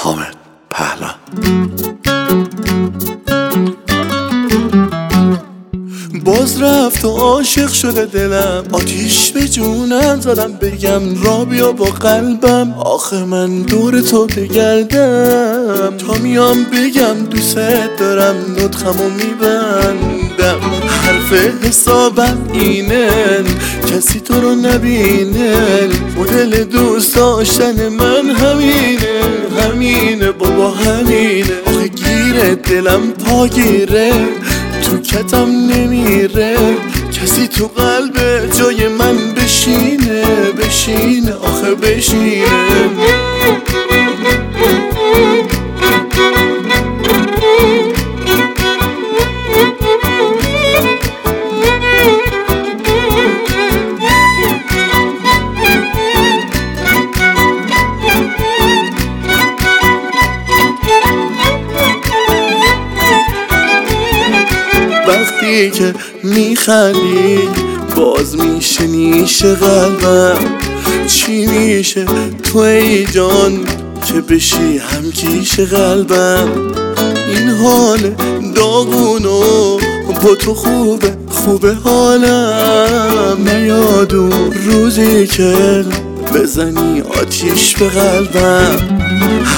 حامد پهلان باز رفت و عاشق شده دلم. آتیش به جونم زدم. بگم را بیا با قلبم. آخه من دور تو بگردم. تا میام بگم دوست دارم. نطخمو میبندم. حرف حسابم اینه. کسی تو رو نبینه. مدل دوست داشتن من همینه همینه. دلم پاگیره تو کتم نمیره. کسی تو قلب جای من بشینه بشینه آخه بشینه. وقتی که میخندی باز میشه نیشه قلبم. چی میشه؟ تو ای جان که بشی همکیش قلبم. این حال داغونو با تو خوبه خوبه حالم. نیادو روزی که بزنی آتیش به قلبم.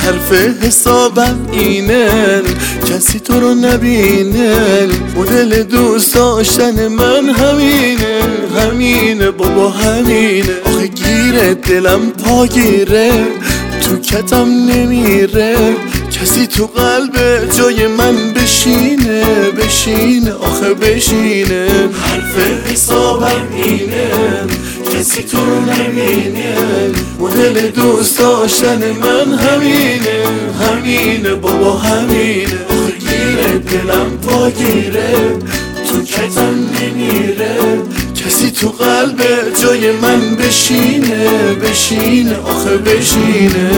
حرف حسابم اینه کسی تو رو نبینه. مدل دوست داشتن من همینه همینه بابا همینه. آخه گیره دلم پاگیره تو کتم نمیره. کسی تو قلب جای من بشینه. بشینه آخه بشینه. حرف حسابم اینه کسی تو رو نمینه. مدل دوست داشتن من همینه همینه بابا همینه. آخه گیره دلم پاگیره تو کتم نمیره. کسی تو قلب جای من بشینه بشینه آخه بشینه.